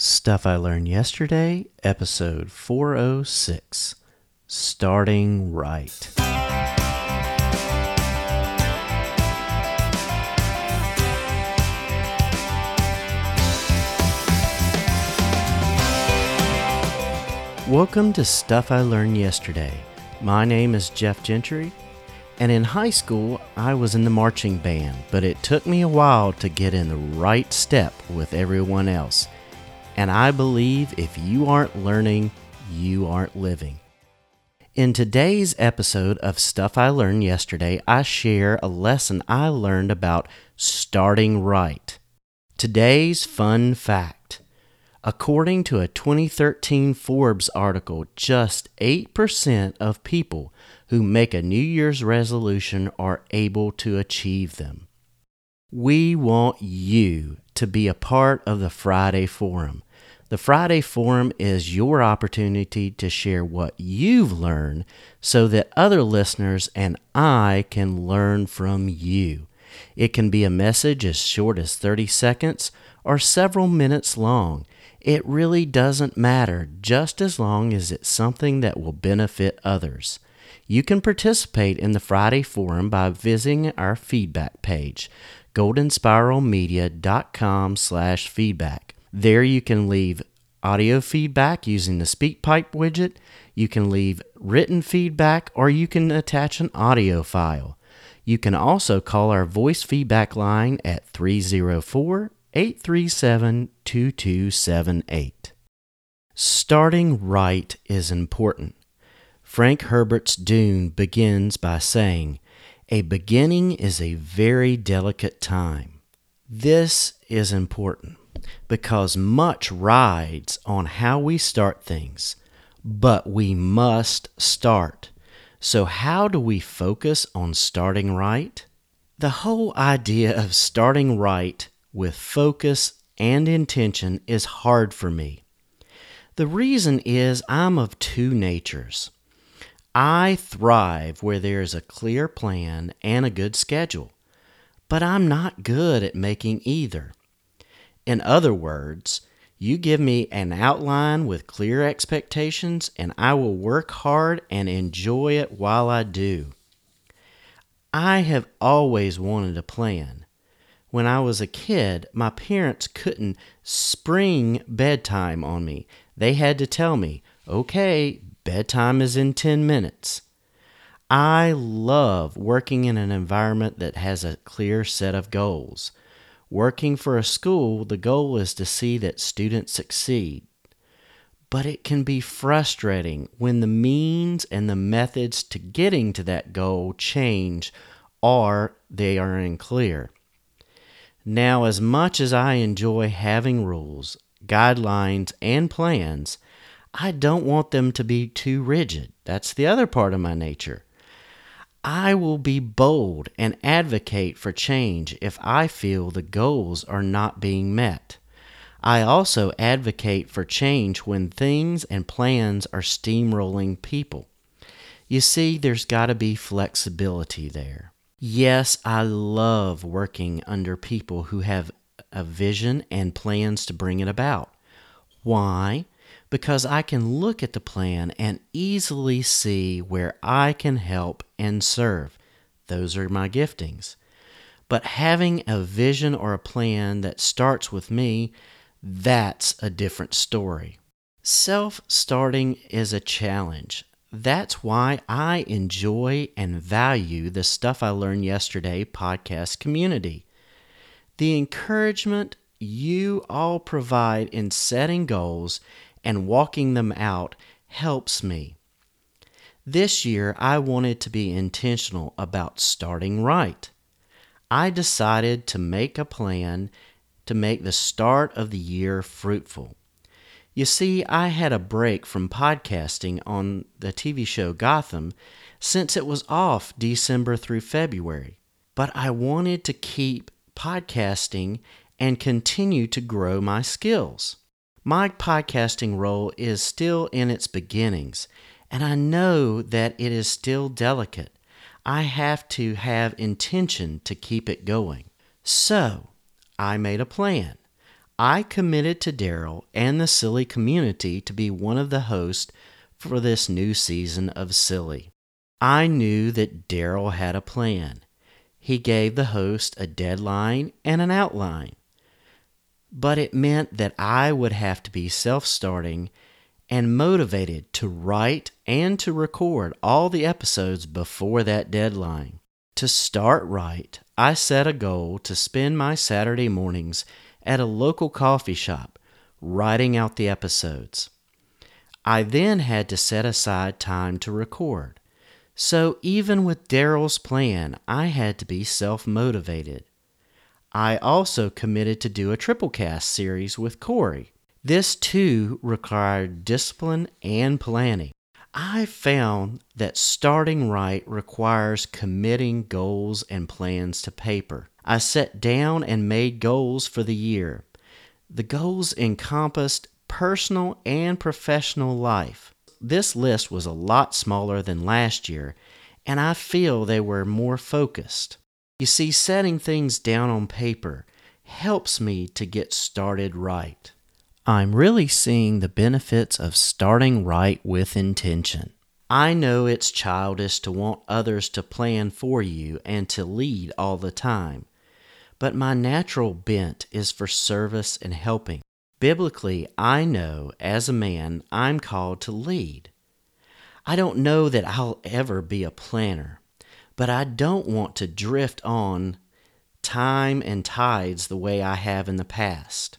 Stuff I Learned Yesterday, episode 406 Starting Right. Welcome to Stuff I Learned Yesterday. My name is Jeff Gentry, and in high school I was in the marching band, but it took me a while to get in the right step with everyone else. And I believe if you aren't learning, you aren't living. In today's episode of Stuff I Learned Yesterday, I share a lesson I learned about starting right. Today's fun fact According to a 2013 Forbes article, just 8% of people who make a New Year's resolution are able to achieve them. We want you to be a part of the Friday Forum. The Friday Forum is your opportunity to share what you've learned so that other listeners and I can learn from you. It can be a message as short as 30 seconds or several minutes long. It really doesn't matter just as long as it's something that will benefit others. You can participate in the Friday Forum by visiting our feedback page, goldenspiralmedia.com slash feedback. There you can leave audio feedback using the SpeakPipe widget, you can leave written feedback, or you can attach an audio file. You can also call our voice feedback line at 304 837 2278. Starting right is important. Frank Herbert's Dune begins by saying, A beginning is a very delicate time. This is important because much rides on how we start things, but we must start. So, how do we focus on starting right? The whole idea of starting right with focus and intention is hard for me. The reason is I'm of two natures. I thrive where there is a clear plan and a good schedule, but I'm not good at making either. In other words, you give me an outline with clear expectations, and I will work hard and enjoy it while I do. I have always wanted a plan. When I was a kid, my parents couldn't spring bedtime on me. They had to tell me, okay, bedtime is in 10 minutes. I love working in an environment that has a clear set of goals. Working for a school, the goal is to see that students succeed. But it can be frustrating when the means and the methods to getting to that goal change or they are unclear. Now, as much as I enjoy having rules, guidelines, and plans, I don't want them to be too rigid. That's the other part of my nature. I will be bold and advocate for change if I feel the goals are not being met. I also advocate for change when things and plans are steamrolling people. You see, there's got to be flexibility there. Yes, I love working under people who have a vision and plans to bring it about. Why? Because I can look at the plan and easily see where I can help and serve. Those are my giftings. But having a vision or a plan that starts with me, that's a different story. Self starting is a challenge. That's why I enjoy and value the Stuff I Learned Yesterday podcast community. The encouragement you all provide in setting goals and walking them out helps me. This year, I wanted to be intentional about starting right. I decided to make a plan to make the start of the year fruitful. You see, I had a break from podcasting on the TV show Gotham since it was off December through February, but I wanted to keep podcasting and continue to grow my skills. My podcasting role is still in its beginnings, and I know that it is still delicate. I have to have intention to keep it going. So, I made a plan. I committed to Daryl and the SILY community to be one of the hosts for this new season of SILY. I knew that Daryl had a plan. He gave the host a deadline and an outline. But it meant that I would have to be self starting and motivated to write and to record all the episodes before that deadline. To start right, I set a goal to spend my Saturday mornings at a local coffee shop writing out the episodes. I then had to set aside time to record. So even with Daryl's plan, I had to be self motivated. I also committed to do a triple cast series with Corey. This too required discipline and planning. I found that starting right requires committing goals and plans to paper. I set down and made goals for the year. The goals encompassed personal and professional life. This list was a lot smaller than last year, and I feel they were more focused. You see, setting things down on paper helps me to get started right. I'm really seeing the benefits of starting right with intention. I know it's childish to want others to plan for you and to lead all the time, but my natural bent is for service and helping. Biblically, I know as a man I'm called to lead. I don't know that I'll ever be a planner, but I don't want to drift on time and tides the way I have in the past.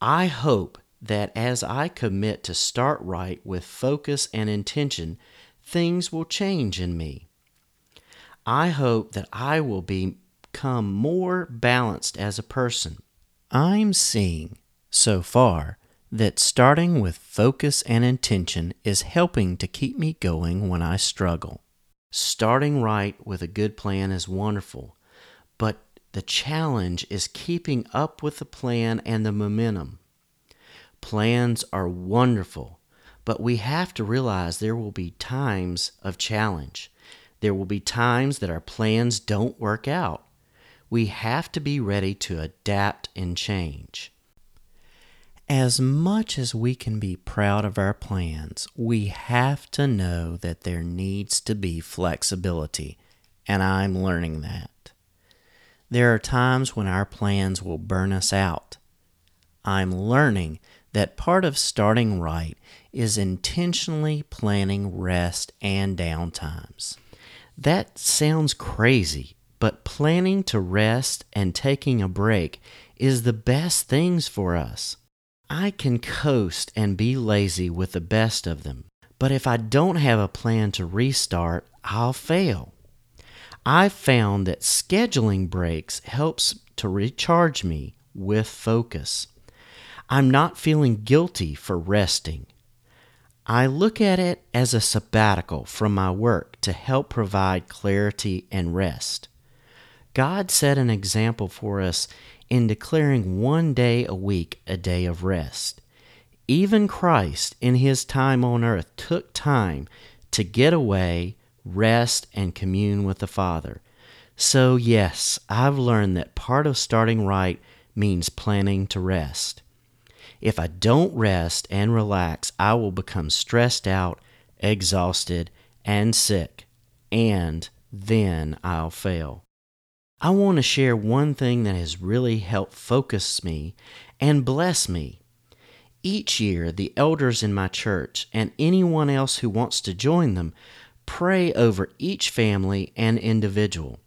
I hope that as I commit to start right with focus and intention, things will change in me. I hope that I will become more balanced as a person. I'm seeing, so far, that starting with focus and intention is helping to keep me going when I struggle. Starting right with a good plan is wonderful, but the challenge is keeping up with the plan and the momentum. Plans are wonderful, but we have to realize there will be times of challenge. There will be times that our plans don't work out. We have to be ready to adapt and change. As much as we can be proud of our plans, we have to know that there needs to be flexibility, and I'm learning that. There are times when our plans will burn us out. I'm learning that part of starting right is intentionally planning rest and downtimes. That sounds crazy, but planning to rest and taking a break is the best things for us. I can coast and be lazy with the best of them, but if I don't have a plan to restart, I'll fail. I've found that scheduling breaks helps to recharge me with focus. I'm not feeling guilty for resting. I look at it as a sabbatical from my work to help provide clarity and rest. God set an example for us in declaring one day a week a day of rest. Even Christ, in his time on earth, took time to get away, rest, and commune with the Father. So, yes, I've learned that part of starting right means planning to rest. If I don't rest and relax, I will become stressed out, exhausted, and sick, and then I'll fail. I want to share one thing that has really helped focus me and bless me. Each year, the elders in my church and anyone else who wants to join them pray over each family and individual.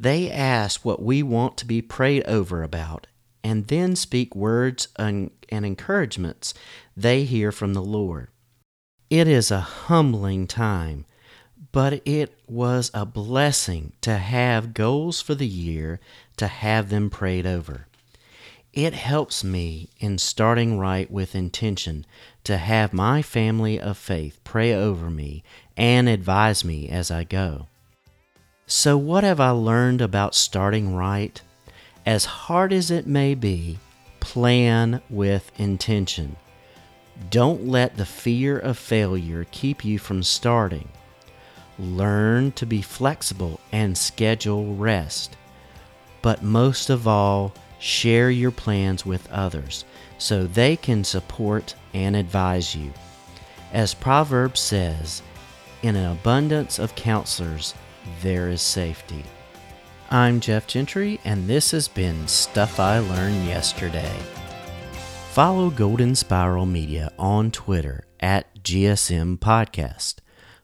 They ask what we want to be prayed over about and then speak words and, encouragements they hear from the Lord. It is a humbling time but it was a blessing to have goals for the year, to have them prayed over. It helps me in starting right with intention to have my family of faith pray over me and advise me as I go. So, what have I learned about starting right? As hard as it may be, plan with intention. Don't let the fear of failure keep you from starting. Learn to be flexible and schedule rest. But most of all, Share your plans with others so they can support and advise you. As Proverbs says, in an abundance of counselors, there is safety. I'm Jeff Gentry, and this has been Stuff I Learned Yesterday. Follow Golden Spiral Media on Twitter at GSM Podcast.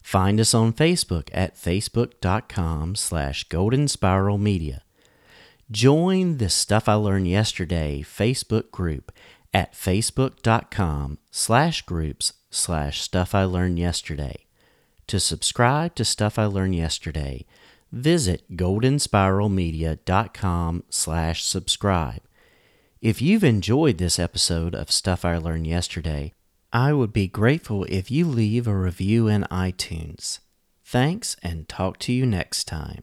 Find us on Facebook at facebook.com slash Golden Spiral Media. Join the Stuff I Learned Yesterday Facebook group at facebook.com slash groups slash Stuff I Learned Yesterday. To subscribe to Stuff I Learned Yesterday, visit goldenspiralmedia.com slash subscribe. If you've enjoyed this episode of Stuff I Learned Yesterday, I would be grateful if you leave a review in iTunes. Thanks and talk to you next time.